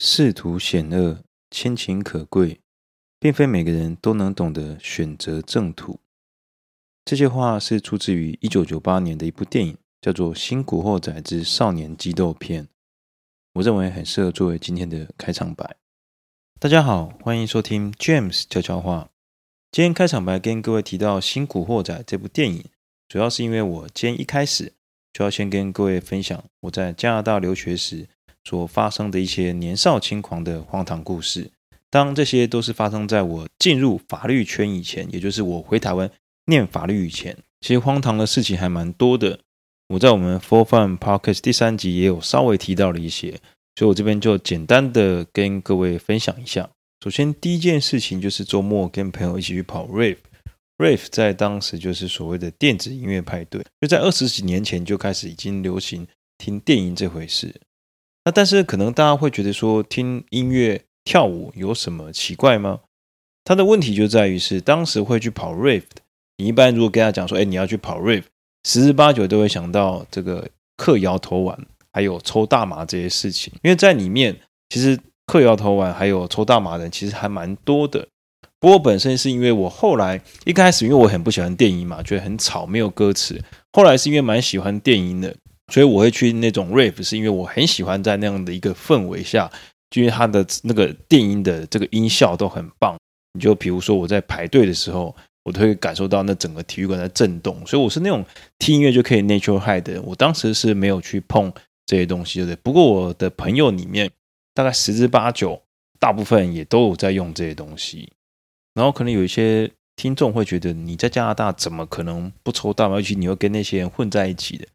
仕途险恶，亲情可贵，并非每个人都能懂得选择正途。这些话是出自于一九九八年的一部电影，叫做《新古惑仔之少年激斗篇》。我认为很适合作为今天的开场白。大家好，欢迎收听 James 悄悄话。今天开场白跟各位提到《新古惑仔》这部电影，主要是因为我今天一开始就要先跟各位分享我在加拿大留学时所发生的一些年少轻狂的荒唐故事。当这些都是发生在我进入法律圈以前，也就是我回台湾念法律以前，其实荒唐的事情还蛮多的。我在我们 Four Fun Podcast 第三集也有稍微提到了一些，所以我这边就简单的跟各位分享一下。首先，第一件事情就是周末跟朋友一起去跑 Rave。Rave 在当时就是所谓的电子音乐派对，就在二十几年前就开始已经流行听电音这回事。但是可能大家会觉得说听音乐跳舞有什么奇怪吗？他的问题就在于是当时会去跑 Rave，你一般如果跟他讲说，哎，你要去跑 Rave。十之八九都会想到这个嗑摇头丸，还有抽大麻这些事情，因为在里面其实嗑摇头丸还有抽大麻的人其实还蛮多的。不过本身是因为我后来一开始因为我很不喜欢电音嘛，觉得很吵，没有歌词。后来是因为蛮喜欢电音的，所以我会去那种 rave，是因为我很喜欢在那样的一个氛围下，就因为它的那个电音的这个音效都很棒。你就比如说我在排队的时候。我都会感受到那整个体育馆在震动，所以我是那种听音乐就可以 natural high 的。我当时是没有去碰这些东西的，不过我的朋友里面大概十之八九，大部分也都有在用这些东西。然后可能有一些听众会觉得你在加拿大怎么可能不抽大麻？尤其你会跟那些人混在一起的。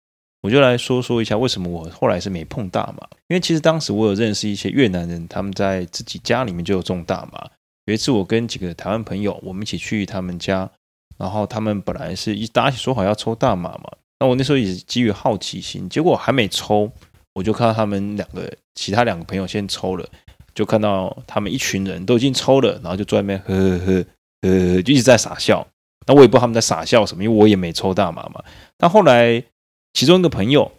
我就来说说一下为什么我后来是没碰大麻，因为其实当时我有认识一些越南人，他们在自己家里面就有种大麻。有一次，我跟几个台湾朋友，我们一起去他们家，然后他们本来是一大家一起说好要抽大麻嘛。那我那时候也是基于好奇心，结果还没抽，我就看到他们两个其他两个朋友先抽了，就看到他们一群人都已经抽了，然后就坐在那边呵呵呵呵，就一直在傻笑。那我也不知道他们在傻笑什么，因为我也没抽大麻嘛。但后来其中一个朋友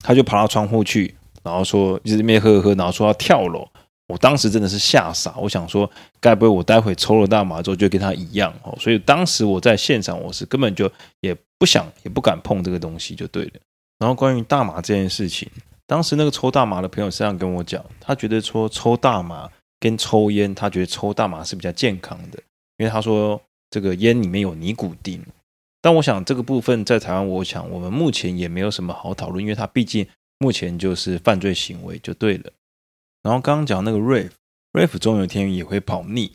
他就爬到窗户去，然后说一直在那边呵呵呵，然后说要跳楼。我当时真的是吓傻，我想说，该不会我待会抽了大麻之后就跟他一样哦？所以当时我在现场，我是根本就也不想也不敢碰这个东西，就对了。然后关于大麻这件事情，当时那个抽大麻的朋友是这样跟我讲，他觉得说抽大麻跟抽烟，他觉得抽大麻是比较健康的，因为他说这个烟里面有尼古丁。但我想这个部分在台湾，我想我们目前也没有什么好讨论，因为它毕竟目前就是犯罪行为，就对了。然后刚刚讲那个 Rave，Rave 总有一天也会跑腻，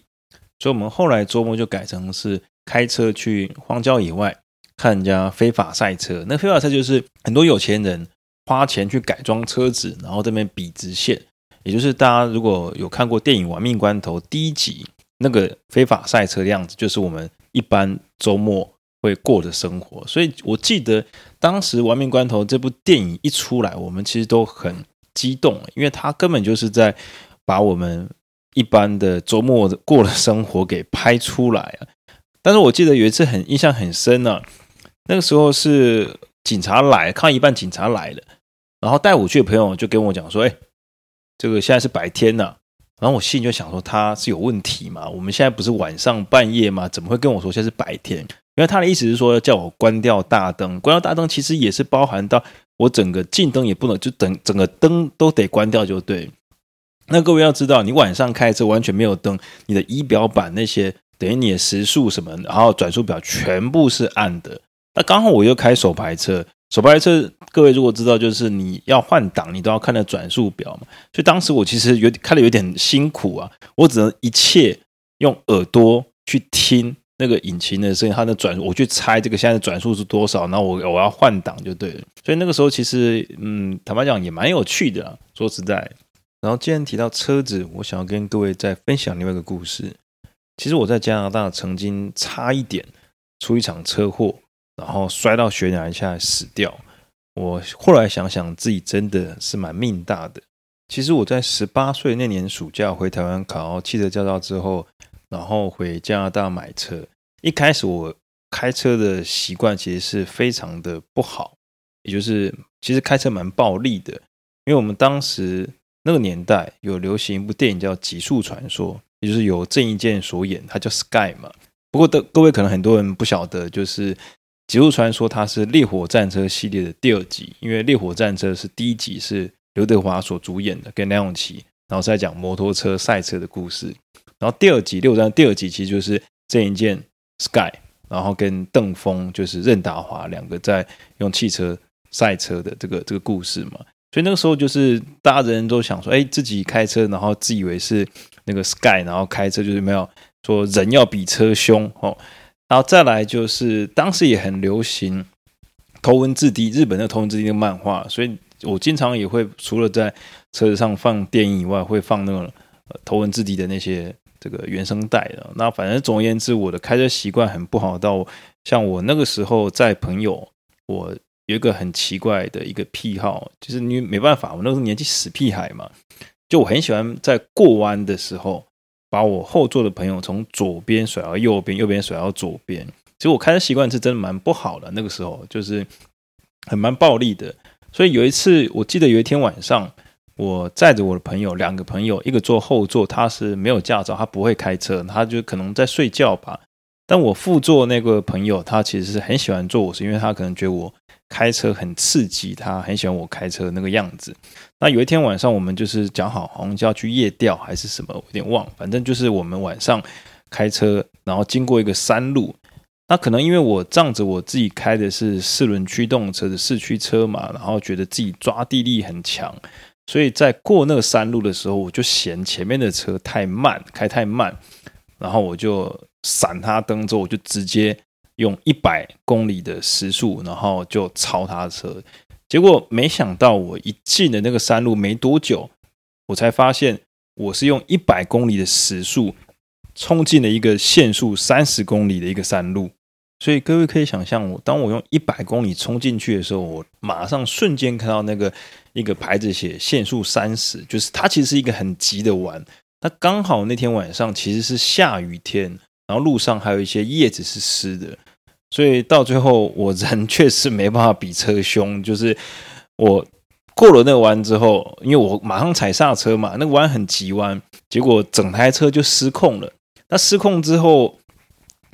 所以我们后来周末就改成是开车去荒郊野外看人家非法赛车。那非法赛车就是很多有钱人花钱去改装车子，然后这边比直线，也就是大家如果有看过电影《玩命关头》第一集那个非法赛车的样子，就是我们一般周末会过的生活。所以我记得当时《玩命关头》这部电影一出来，我们其实都很。激动，因为它根本就是在把我们一般的周末过的生活给拍出来啊！但是我记得有一次很印象很深啊，那个时候是警察来，看一半警察来了，然后带我去的朋友就跟我讲说：“哎，这个现在是白天呐。”然后我心里就想说他是有问题嘛？我们现在不是晚上半夜吗？怎么会跟我说现在是白天？因为他的意思是说叫我关掉大灯，关掉大灯其实也是包含到。我整个近灯也不能，就等整个灯都得关掉就对。那各位要知道，你晚上开车完全没有灯，你的仪表板那些等于你的时速什么，然后转速表全部是暗的。那刚好我又开手排车，手排车各位如果知道，就是你要换挡，你都要看那转速表嘛。所以当时我其实有点看得有点辛苦啊，我只能一切用耳朵去听。那个引擎的声音，它的转，我去猜这个现在的转速是多少，然后我我要换挡就对了。所以那个时候其实，嗯，坦白讲也蛮有趣的，说实在。然后既然提到车子，我想要跟各位再分享另外一个故事。其实我在加拿大曾经差一点出一场车祸，然后摔到悬崖下死掉。我后来想想，自己真的是蛮命大的。其实我在十八岁那年暑假回台湾考汽车驾照之后。然后回加拿大买车，一开始我开车的习惯其实是非常的不好，也就是其实开车蛮暴力的，因为我们当时那个年代有流行一部电影叫《极速传说》，也就是由郑伊健所演，他叫 Sky 嘛。不过的各位可能很多人不晓得，就是《极速传说》它是《烈火战车》系列的第二集，因为《烈火战车》是第一集是刘德华所主演的，跟梁咏琪，然后是在讲摩托车赛车的故事。然后第二集《六章》第二集其实就是郑伊健 Sky，然后跟邓峰就是任达华两个在用汽车赛车的这个这个故事嘛。所以那个时候就是大家人人都想说，哎，自己开车，然后自以为是那个 Sky，然后开车就是没有说人要比车凶哦。然后再来就是当时也很流行《头文字 D》，日本的《头文字 D》的漫画，所以我经常也会除了在车子上放电影以外，会放那个《头文字 D》的那些这个原声带的。那反正总而言之，我的开车习惯很不好，到像我那个时候在朋友我。有一个很奇怪的一个癖好，就是你没办法，我那时候年纪死屁孩嘛，就我很喜欢在过弯的时候，把我后座的朋友从左边甩到右边，右边甩到左边。其实我开车习惯是真的蛮不好的，那个时候就是很蛮暴力的。所以有一次，我记得有一天晚上，我载着我的朋友，两个朋友，一个坐后座，他是没有驾照，他不会开车，他就可能在睡觉吧。但我副座那个朋友，他其实是很喜欢坐我，是因为他可能觉得我。开车很刺激，他很喜欢我开车那个样子。那有一天晚上，我们就是讲好，好像就要去夜钓还是什么，有点忘。反正就是我们晚上开车，然后经过一个山路。那可能因为我仗着我自己开的是四轮驱动车的四驱车嘛，然后觉得自己抓地力很强，所以在过那个山路的时候，我就嫌前面的车太慢，开太慢，然后我就闪他灯之后，我就直接。用一百公里的时速，然后就超他的车，结果没想到我一进了那个山路没多久，我才发现我是用一百公里的时速冲进了一个限速三十公里的一个山路，所以各位可以想象，我当我用一百公里冲进去的时候，我马上瞬间看到那个一个牌子写限速三十，就是它其实是一个很急的弯，那刚好那天晚上其实是下雨天，然后路上还有一些叶子是湿的。所以到最后，我人确实没办法比车凶。就是我过了那个弯之后，因为我马上踩刹车嘛，那个弯很急弯，结果整台车就失控了。那失控之后，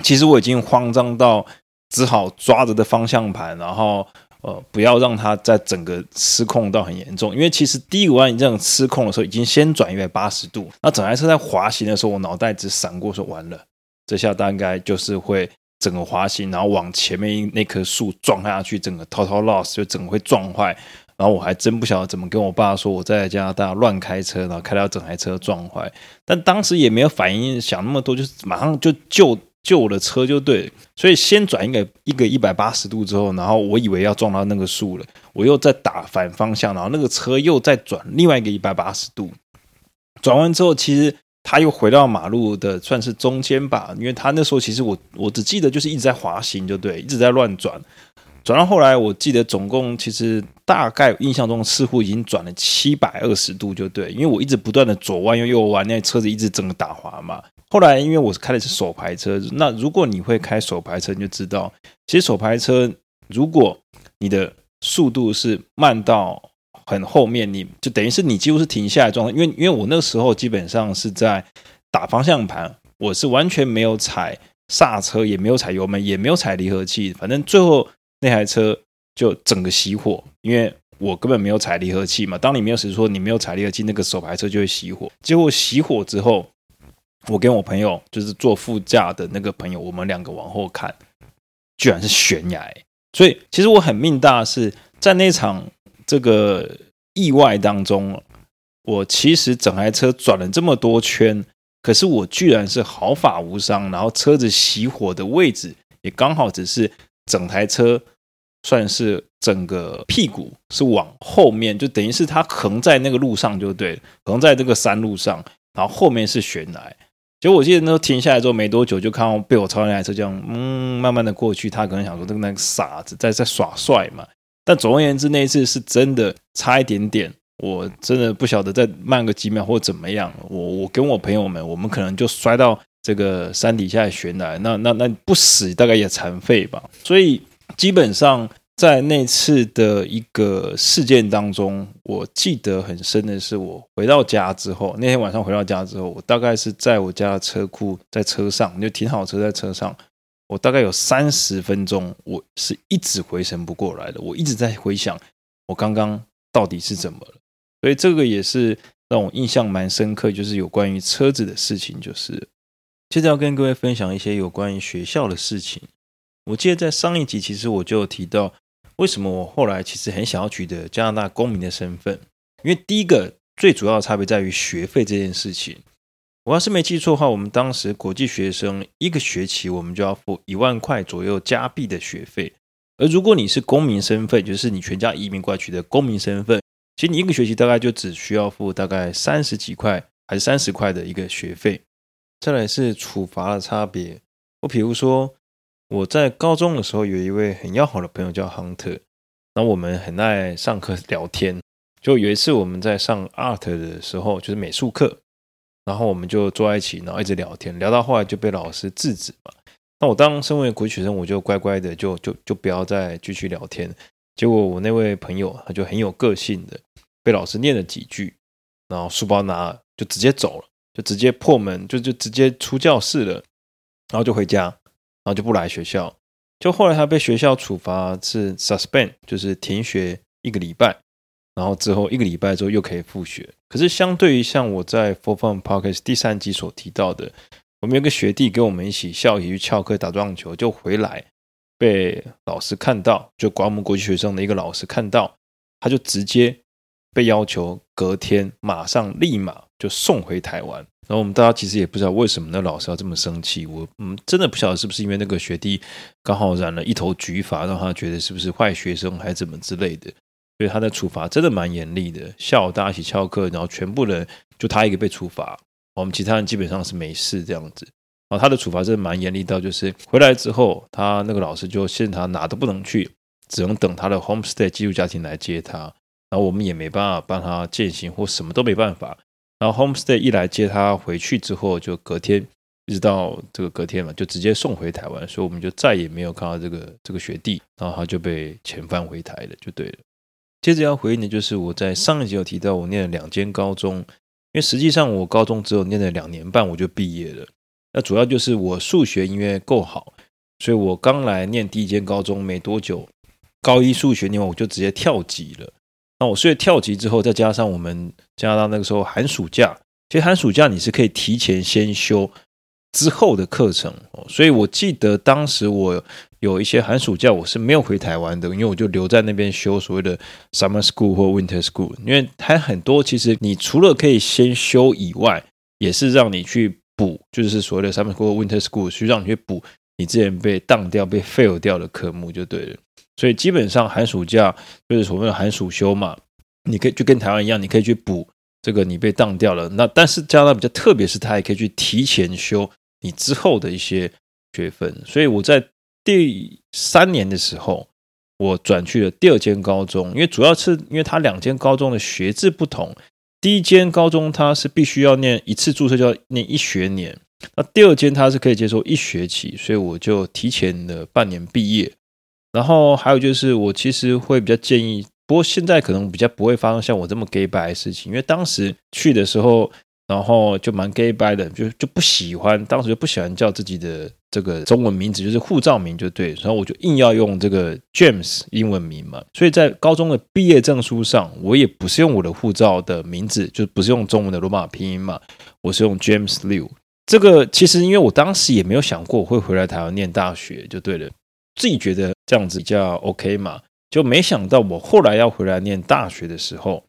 其实我已经慌张到只好抓着的方向盘，然后呃，不要让它在整个失控到很严重。因为其实第一个弯你这样失控的时候，已经先转一百八十度，那整台车在滑行的时候，我脑袋只闪过说完了，这下大概就是会。整个滑行，然后往前面那棵树撞下去，整个 total loss 就整个会撞坏。然后我还真不晓得怎么跟我爸说我在加拿大乱开车，然后开到整台车撞坏。但当时也没有反应，想那么多，就是马上就救救我的车就对。所以先转一个一个一百八十度之后，然后我以为要撞到那个树了，我又再打反方向，然后那个车又再转另外一个一百八十度。转完之后，其实。他又回到马路的算是中间吧，因为他那时候其实我我只记得就是一直在滑行，就对，一直在乱转，转到后来我记得总共其实大概印象中似乎已经转了七百二十度，就对，因为我一直不断的左弯又右弯，那车子一直整个打滑嘛。后来因为我是开的是手排车，那如果你会开手排车，你就知道，其实手排车如果你的速度是慢到。很后面，你就等于是你几乎是停下来状态，因为因为我那个时候基本上是在打方向盘，我是完全没有踩刹车，也没有踩油门，也没有踩离合器，反正最后那台车就整个熄火，因为我根本没有踩离合器嘛。当你没有时说你没有踩离合器，那个手排车就会熄火。结果熄火之后，我跟我朋友就是坐副驾的那个朋友，我们两个往后看，居然是悬崖。所以其实我很命大，是在那场。这个意外当中，我其实整台车转了这么多圈，可是我居然是毫发无伤，然后车子熄火的位置也刚好只是整台车算是整个屁股是往后面，就等于是它横在那个路上就对，横在这个山路上，然后后面是悬崖。结果我记得那时候停下来之后没多久，就看到被我超那台车这样，嗯，慢慢的过去，他可能想说这个那个傻子在在耍帅嘛。但总而言之，那一次是真的差一点点，我真的不晓得再慢个几秒或怎么样，我我跟我朋友们，我们可能就摔到这个山底下悬崖，那那那不死大概也残废吧。所以基本上在那次的一个事件当中，我记得很深的是，我回到家之后，那天晚上回到家之后，我大概是在我家的车库，在车上就停好车在车上，我大概有三十分钟，我是一直回神不过来的，我一直在回想我刚刚到底是怎么了，所以这个也是让我印象蛮深刻，就是有关于车子的事情，就是接着要跟各位分享一些有关于学校的事情。我记得在上一集，其实我就有提到。为什么我后来其实很想要取得加拿大公民的身份？因为第一个最主要的差别在于学费这件事情。我要是没记错的话，我们当时国际学生一个学期我们就要付一万块左右加币的学费，而如果你是公民身份，就是你全家移民过来取得公民身份，其实你一个学期大概就只需要付大概三十几块还是三十块的一个学费。再来是处罚的差别，我比如说。我在高中的时候有一位很要好的朋友叫 Hunter，然后我们很爱上课聊天。就有一次我们在上 Art 的时候，就是美术课，然后我们就坐在一起，然后一直聊天，聊到后来就被老师制止嘛。那我当身为国际学生，我就乖乖的就就就不要再继续聊天。结果我那位朋友他就很有个性的，被老师念了几句，然后书包拿就直接走了，就直接破门，就就直接出教室了，然后就回家。然后就不来学校，就后来他被学校处罚是 suspend，就是停学一个礼拜，然后之后一个礼拜之后又可以复学。可是相对于像我在 Four Fun Podcast 第三集所提到的，我们有个学弟跟我们一起校一起去翘课打撞球，就回来被老师看到，就管我们国际学生的一个老师看到，他就直接被要求隔天马上立马就送回台湾。然后我们大家其实也不知道为什么那老师要这么生气，我嗯真的不晓得是不是因为那个学弟刚好染了一头橘发，让他觉得是不是坏学生还是怎么之类的，所以他的处罚真的蛮严厉的。下午大家一起翘课，然后全部人就他一个被处罚，我们其他人基本上是没事这样子。然后他的处罚真的蛮严厉到，就是回来之后，他那个老师就限他哪都不能去，只能等他的 homestay 寄宿家庭来接他，然后我们也没办法帮他践行或什么都没办法。然后 homestay 一来接他回去之后，就隔天一直到这个隔天嘛，就直接送回台湾，所以我们就再也没有看到这个这个学弟，然后他就被遣返回台了，就对了。接着要回应的就是我在上一集有提到，我念了两间高中，因为实际上我高中只有念了两年半我就毕业了。那主要就是我数学因为够好，所以我刚来念第一间高中没多久，高一数学念完我就直接跳级了。那我所以跳级之后，再加上我们加拿大那个时候寒暑假，其实寒暑假你是可以提前先修之后的课程，所以我记得当时我有一些寒暑假我是没有回台湾的，因为我就留在那边修所谓的 summer school 或 winter school，因为还很多其实你除了可以先修以外，也是让你去补，就是所谓的 summer school 或 winter school，去让你去补你之前被当掉、被 fail 掉的科目就对了。所以基本上寒暑假就是所谓的寒暑休嘛，你可以就跟台湾一样，你可以去补这个你被当掉了。那但是加拿大比较特别，是它还可以去提前修你之后的一些学分。所以我在第三年的时候，我转去了第二间高中，因为主要是因为它两间高中的学制不同。第一间高中它是必须要念一次注册就要念一学年，那第二间它是可以接受一学期，所以我就提前了半年毕业。然后还有就是，我其实会比较建议，不过现在可能比较不会发生像我这么 gay 掰的事情，因为当时去的时候，然后就蛮 gay 掰的，就就不喜欢，当时就不喜欢叫自己的这个中文名字，就是护照名就对，然后我就硬要用这个 James 英文名嘛，所以在高中的毕业证书上，我也不是用我的护照的名字，就不是用中文的罗马拼音嘛，我是用 James Liu。这个其实因为我当时也没有想过我会回来台湾念大学，就对了。自己觉得这样子比较 OK 嘛，就没想到我后来要回来念大学的时候，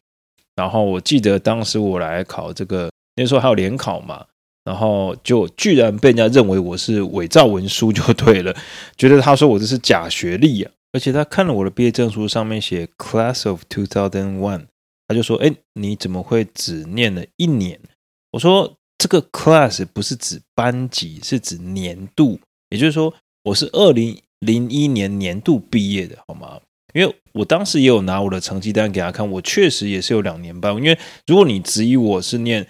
然后我记得当时我来考这个，那时候还有联考嘛，然后就居然被人家认为我是伪造文书就对了，觉得他说我这是假学历啊，而且他看了我的毕业证书上面写 Class of 2001，他就说：“哎，你怎么会只念了一年？”我说：“这个 class 不是指班级，是指年度，也就是说我是二零。”零一年年度毕业的好吗？因为我当时也有拿我的成绩单给他看，我确实也是有两年半。因为如果你质疑我是念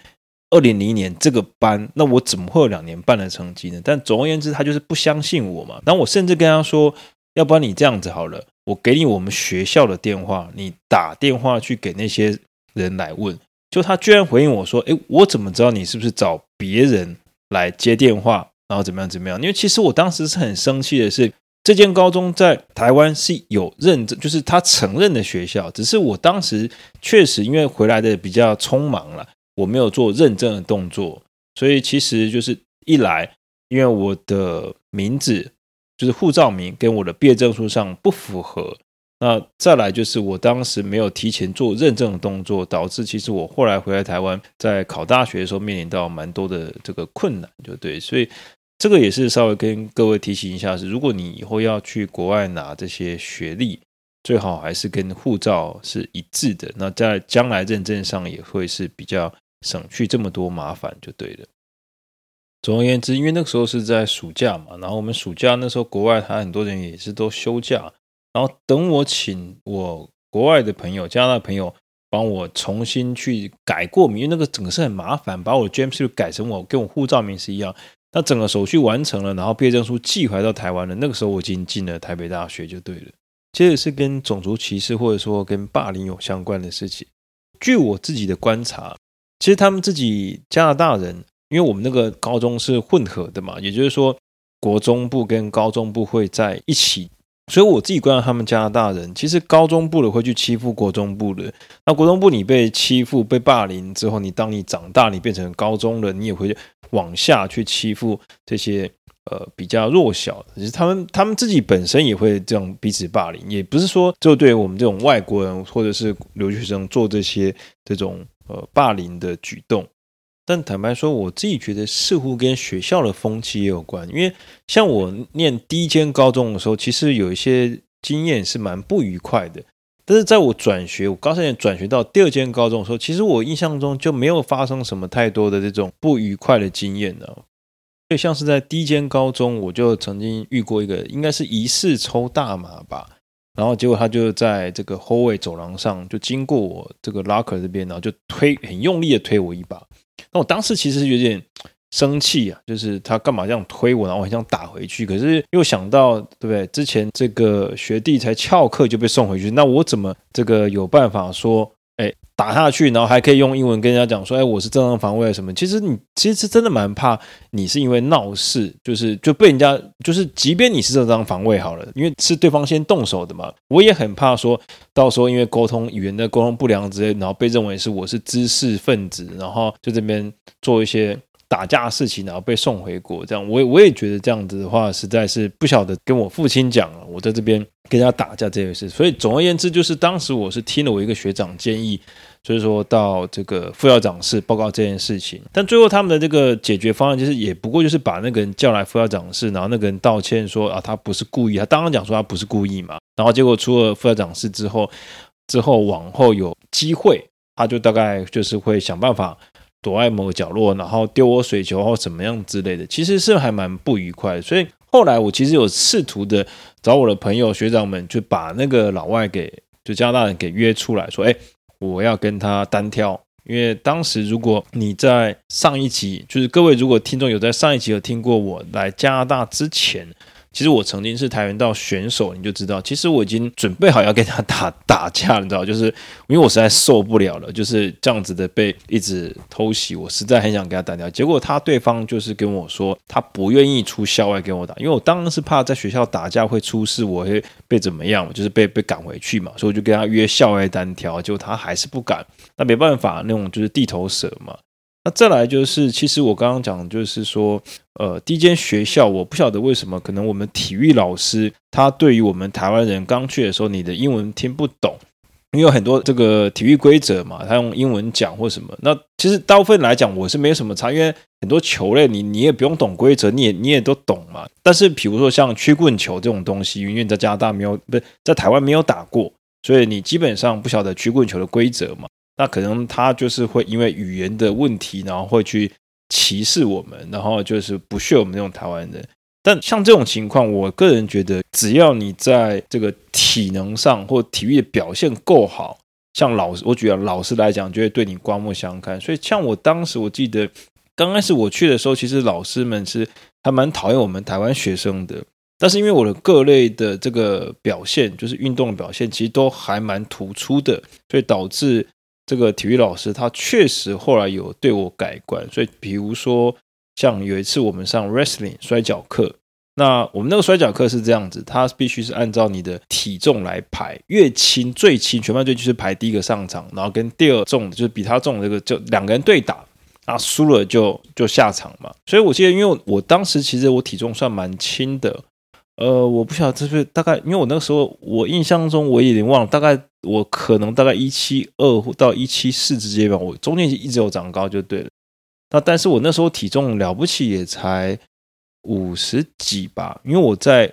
二零零一年这个班，那我怎么会有两年半的成绩呢？但总而言之，他就是不相信我嘛。然后我甚至跟他说，要不然你这样子好了，我给你我们学校的电话，你打电话去给那些人来问。就他居然回应我说：“诶，我怎么知道你是不是找别人来接电话，然后怎么样怎么样？因为其实我当时是很生气的是，这间高中在台湾是有认证，就是他承认的学校，只是我当时确实因为回来的比较匆忙了，我没有做认证的动作，所以其实就是一来，因为我的名字就是护照名跟我的毕业证书上不符合。”那再来就是我当时没有提前做认证的动作，导致其实我后来回来台湾，在考大学的时候面临到蛮多的这个困难，就对，所以这个也是稍微跟各位提醒一下，是如果你以后要去国外拿这些学历，最好还是跟护照是一致的，那在将来认证上也会是比较省去这么多麻烦，就对了。总而言之，因为那个时候是在暑假嘛，然后我们暑假那时候国外他很多人也是都休假。然后等我请我国外的朋友、加拿大朋友帮我重新去改过名，因为那个整个是很麻烦，把我的 GMC 改成我跟我护照名是一样。那整个手续完成了，然后毕业证书寄回到台湾了。那个时候我已经进了台北大学就对了。接着是跟种族歧视或者说跟霸凌有相关的事情。据我自己的观察，其实他们自己加拿大人，因为我们那个高中是混合的嘛，也就是说国中部跟高中部会在一起。所以我自己观察他们加拿大人，其实高中部的会去欺负国中部的。那国中部你被欺负、被霸凌之后，你当你长大，你变成高中了，你也会往下去欺负这些呃比较弱小的。其实他们他们自己本身也会这样彼此霸凌，也不是说就对我们这种外国人或者是留学生做这些这种呃霸凌的举动。但坦白说，我自己觉得似乎跟学校的风气也有关。因为像我念第一间高中的时候，其实有一些经验是蛮不愉快的。但是在我转学，我高三年转学到第二间高中的时候，其实我印象中就没有发生什么太多的这种不愉快的经验呢。所以像是在第一间高中，我就曾经遇过一个，应该是疑似抽大麻吧。然后结果他就在这个后卫走廊上就经过我这个 locker 这边，然后就推很用力的推我一把。那我当时其实有点生气啊，就是他干嘛这样推我，然后我很想打回去，可是又想到对不对？之前这个学弟才翘课就被送回去，那我怎么这个有办法说？打下去，然后还可以用英文跟人家讲说：“哎，我是正当防卫什么？”其实你其实是真的蛮怕你是因为闹事，就是就被人家就是，即便你是正当防卫好了，因为是对方先动手的嘛。我也很怕说到时候因为沟通语言的沟通不良之类，然后被认为是我是知识分子，然后就这边做一些打架的事情，然后被送回国。这样，我也我也觉得这样子的话，实在是不晓得跟我父亲讲了，我在这边。跟人家打架这件事，所以总而言之，就是当时我是听了我一个学长建议，所以说到这个副校长室报告这件事情。但最后他们的这个解决方案，就是也不过就是把那个人叫来副校长室，然后那个人道歉说啊，他不是故意，他当然讲说他不是故意嘛。然后结果出了副校长室之后，之后往后有机会，他就大概就是会想办法躲在某个角落，然后丢我水球或怎么样之类的，其实是还蛮不愉快的。所以后来我其实有试图的。找我的朋友学长们，就把那个老外给就加拿大人给约出来，说：“哎，我要跟他单挑。”因为当时如果你在上一集，就是各位如果听众有在上一集有听过我来加拿大之前。其实我曾经是跆拳道选手，你就知道，其实我已经准备好要跟他打打架，你知道，就是因为我实在受不了了，就是这样子的被一直偷袭，我实在很想跟他单挑。结果他对方就是跟我说，他不愿意出校外跟我打，因为我当然是怕在学校打架会出事，我会被怎么样，就是被被赶回去嘛，所以我就跟他约校外单挑，结果他还是不敢，那没办法，那种就是地头蛇嘛。那再来就是，其实我刚刚讲就是说，呃，第一间学校我不晓得为什么，可能我们体育老师他对于我们台湾人刚去的时候，你的英文听不懂，因为很多这个体育规则嘛，他用英文讲或什么。那其实大部分来讲，我是没有什么差，因为很多球类你你也不用懂规则，你也你也都懂嘛。但是比如说像曲棍球这种东西，因为在加拿大没有，不是在台湾没有打过，所以你基本上不晓得曲棍球的规则嘛。那可能他就是会因为语言的问题，然后会去歧视我们，然后就是不屑我们这种台湾人。但像这种情况，我个人觉得，只要你在这个体能上或体育的表现够好，像老师，我觉得老师来讲就会对你刮目相看。所以像我当时，我记得刚开始我去的时候，其实老师们是还蛮讨厌我们台湾学生的。但是因为我的各类的这个表现，就是运动的表现，其实都还蛮突出的，所以导致这个体育老师他确实后来有对我改观。所以比如说，像有一次我们上 wrestling 摔跤课，那我们那个摔跤课是这样子，他必须是按照你的体重来排，越轻最轻，全班最轻是排第一个上场，然后跟第二重的就是比他重的这个就两个人对打。啊，输了就就下场嘛。所以我记得，因为我当时其实我体重算蛮轻的，呃，我不晓得这是大概，因为我那个时候我印象中我有点忘了，大概我可能大概一七二到一七四之间吧。我中间一直有长高就对了。那但是我那时候体重了不起也才五十几吧，因为我在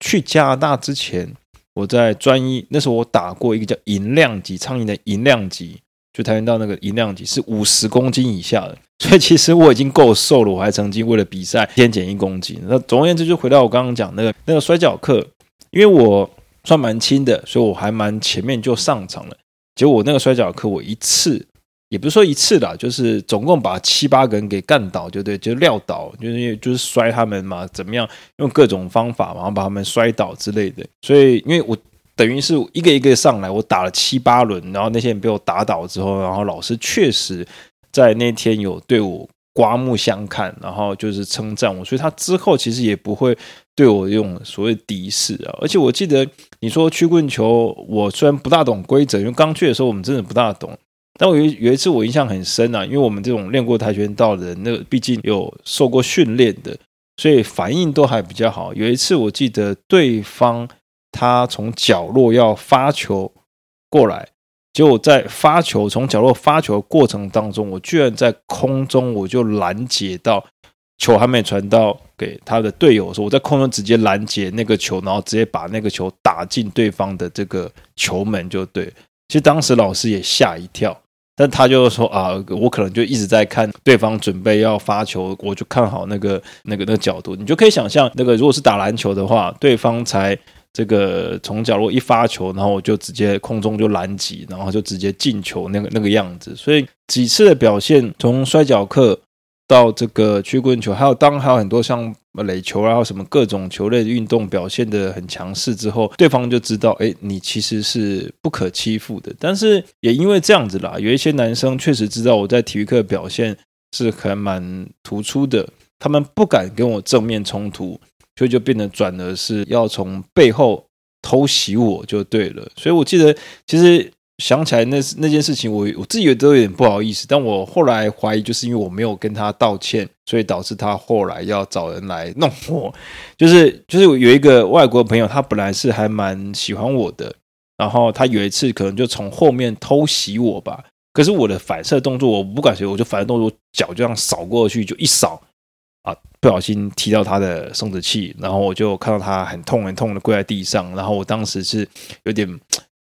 去加拿大之前，我在专一那时候我打过一个叫银量级苍蝇的银量级。就跆拳道那个银量级是五十公斤以下的，所以其实我已经够瘦了，我还曾经为了比赛先减一公斤。那总而言之，就回到我刚刚讲那个那个摔跤课，因为我算蛮轻的，所以我还蛮前面就上场了。结果我那个摔跤课，我一次也不是说一次啦，就是总共把七八个人给干倒，就对，就撂倒，就是就是摔他们嘛，怎么样用各种方法，然后把他们摔倒之类的。所以因为我。等于是一个一个上来，我打了七八轮，然后那些人被我打倒之后，然后老师确实在那天有对我刮目相看，然后就是称赞我，所以他之后其实也不会对我用所谓敌视啊。而且我记得你说曲棍球，我虽然不大懂规则，因为刚去的时候我们真的不大懂，但我有有一次我印象很深啊，因为我们这种练过跆拳道的人，那毕竟有受过训练的，所以反应都还比较好。有一次我记得对方。他从角落要发球过来，结果在发球从角落发球过程当中，我居然在空中我就拦截到球还没传到给他的队友的时候，我在空中直接拦截那个球，然后直接把那个球打进对方的这个球门就对。其实当时老师也吓一跳，但他就说啊，我可能就一直在看对方准备要发球，我就看好那个那个那个角度，你就可以想象那个如果是打篮球的话，对方才。这个从角落一发球，然后我就直接空中就拦截，然后就直接进球那个那个样子。所以几次的表现，从摔角课到这个曲棍球，还有当还有很多像垒球啊，什么各种球类的运动表现得很强势之后，对方就知道，哎，你其实是不可欺负的。但是也因为这样子啦，有一些男生确实知道我在体育课表现是还蛮突出的，他们不敢跟我正面冲突。所以就变得转而是要从背后偷袭我就对了，所以我记得其实想起来那那件事情我，我自己都有点不好意思，但我后来怀疑就是因为我没有跟他道歉，所以导致他后来要找人来弄我。就是就是有一个外国朋友，他本来是还蛮喜欢我的，然后他有一次可能就从后面偷袭我吧，可是我的反射动作我不敢学，我就反射动作脚就这样扫过去，就一扫。啊，不小心踢到他的生殖器，然后我就看到他很痛很痛的跪在地上，然后我当时是有点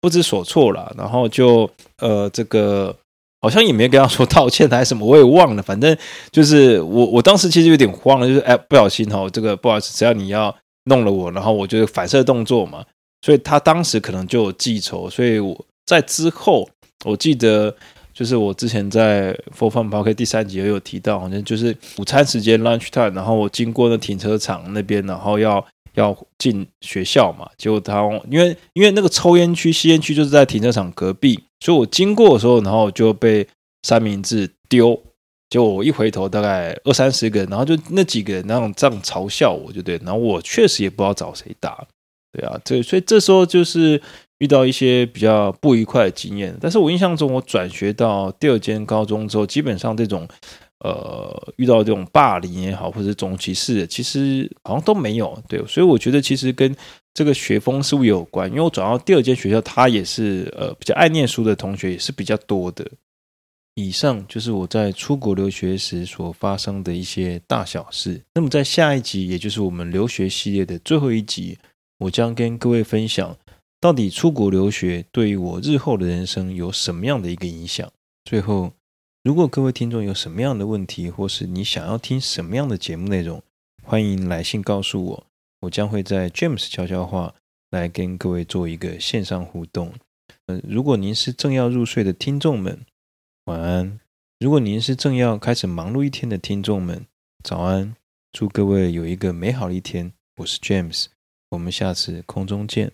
不知所措了，然后就呃，这个好像也没跟他说道歉还是什么，我也忘了，反正就是我我当时其实有点慌了，就是哎，不小心哦，这个不好意思，只要你要弄了我，然后我就反射动作嘛，所以他当时可能就有记仇，所以我在之后我记得。就是我之前在 For Fun Podcast 第三集也有提到，好像就是午餐时间 lunch time，然后我经过那停车场那边，然后要要进学校嘛，结果他因为因为那个抽烟区、吸烟区就是在停车场隔壁，所以我经过的时候，然后就被三明治丢，结果我一回头，大概二三十个人，然后就那几个人那种这样嘲笑我，就对，然后我确实也不知道找谁打，对啊，这所以这时候就是。遇到一些比较不愉快的经验，但是我印象中，我转学到第二间高中之后，基本上这种呃遇到这种霸凌也好，或者种族歧视，其实好像都没有。对，所以我觉得其实跟这个学风是不是有关？因为我转到第二间学校，他也是呃比较爱念书的同学也是比较多的。以上就是我在出国留学时所发生的一些大小事。那么在下一集，也就是我们留学系列的最后一集，我将跟各位分享。到底出国留学对于我日后的人生有什么样的一个影响？最后，如果各位听众有什么样的问题，或是你想要听什么样的节目内容，欢迎来信告诉我，我将会在 James 悄悄话来跟各位做一个线上互动。呃，如果您是正要入睡的听众们，晚安；如果您是正要开始忙碌一天的听众们，早安。祝各位有一个美好的一天。我是 James。我们下次空中见。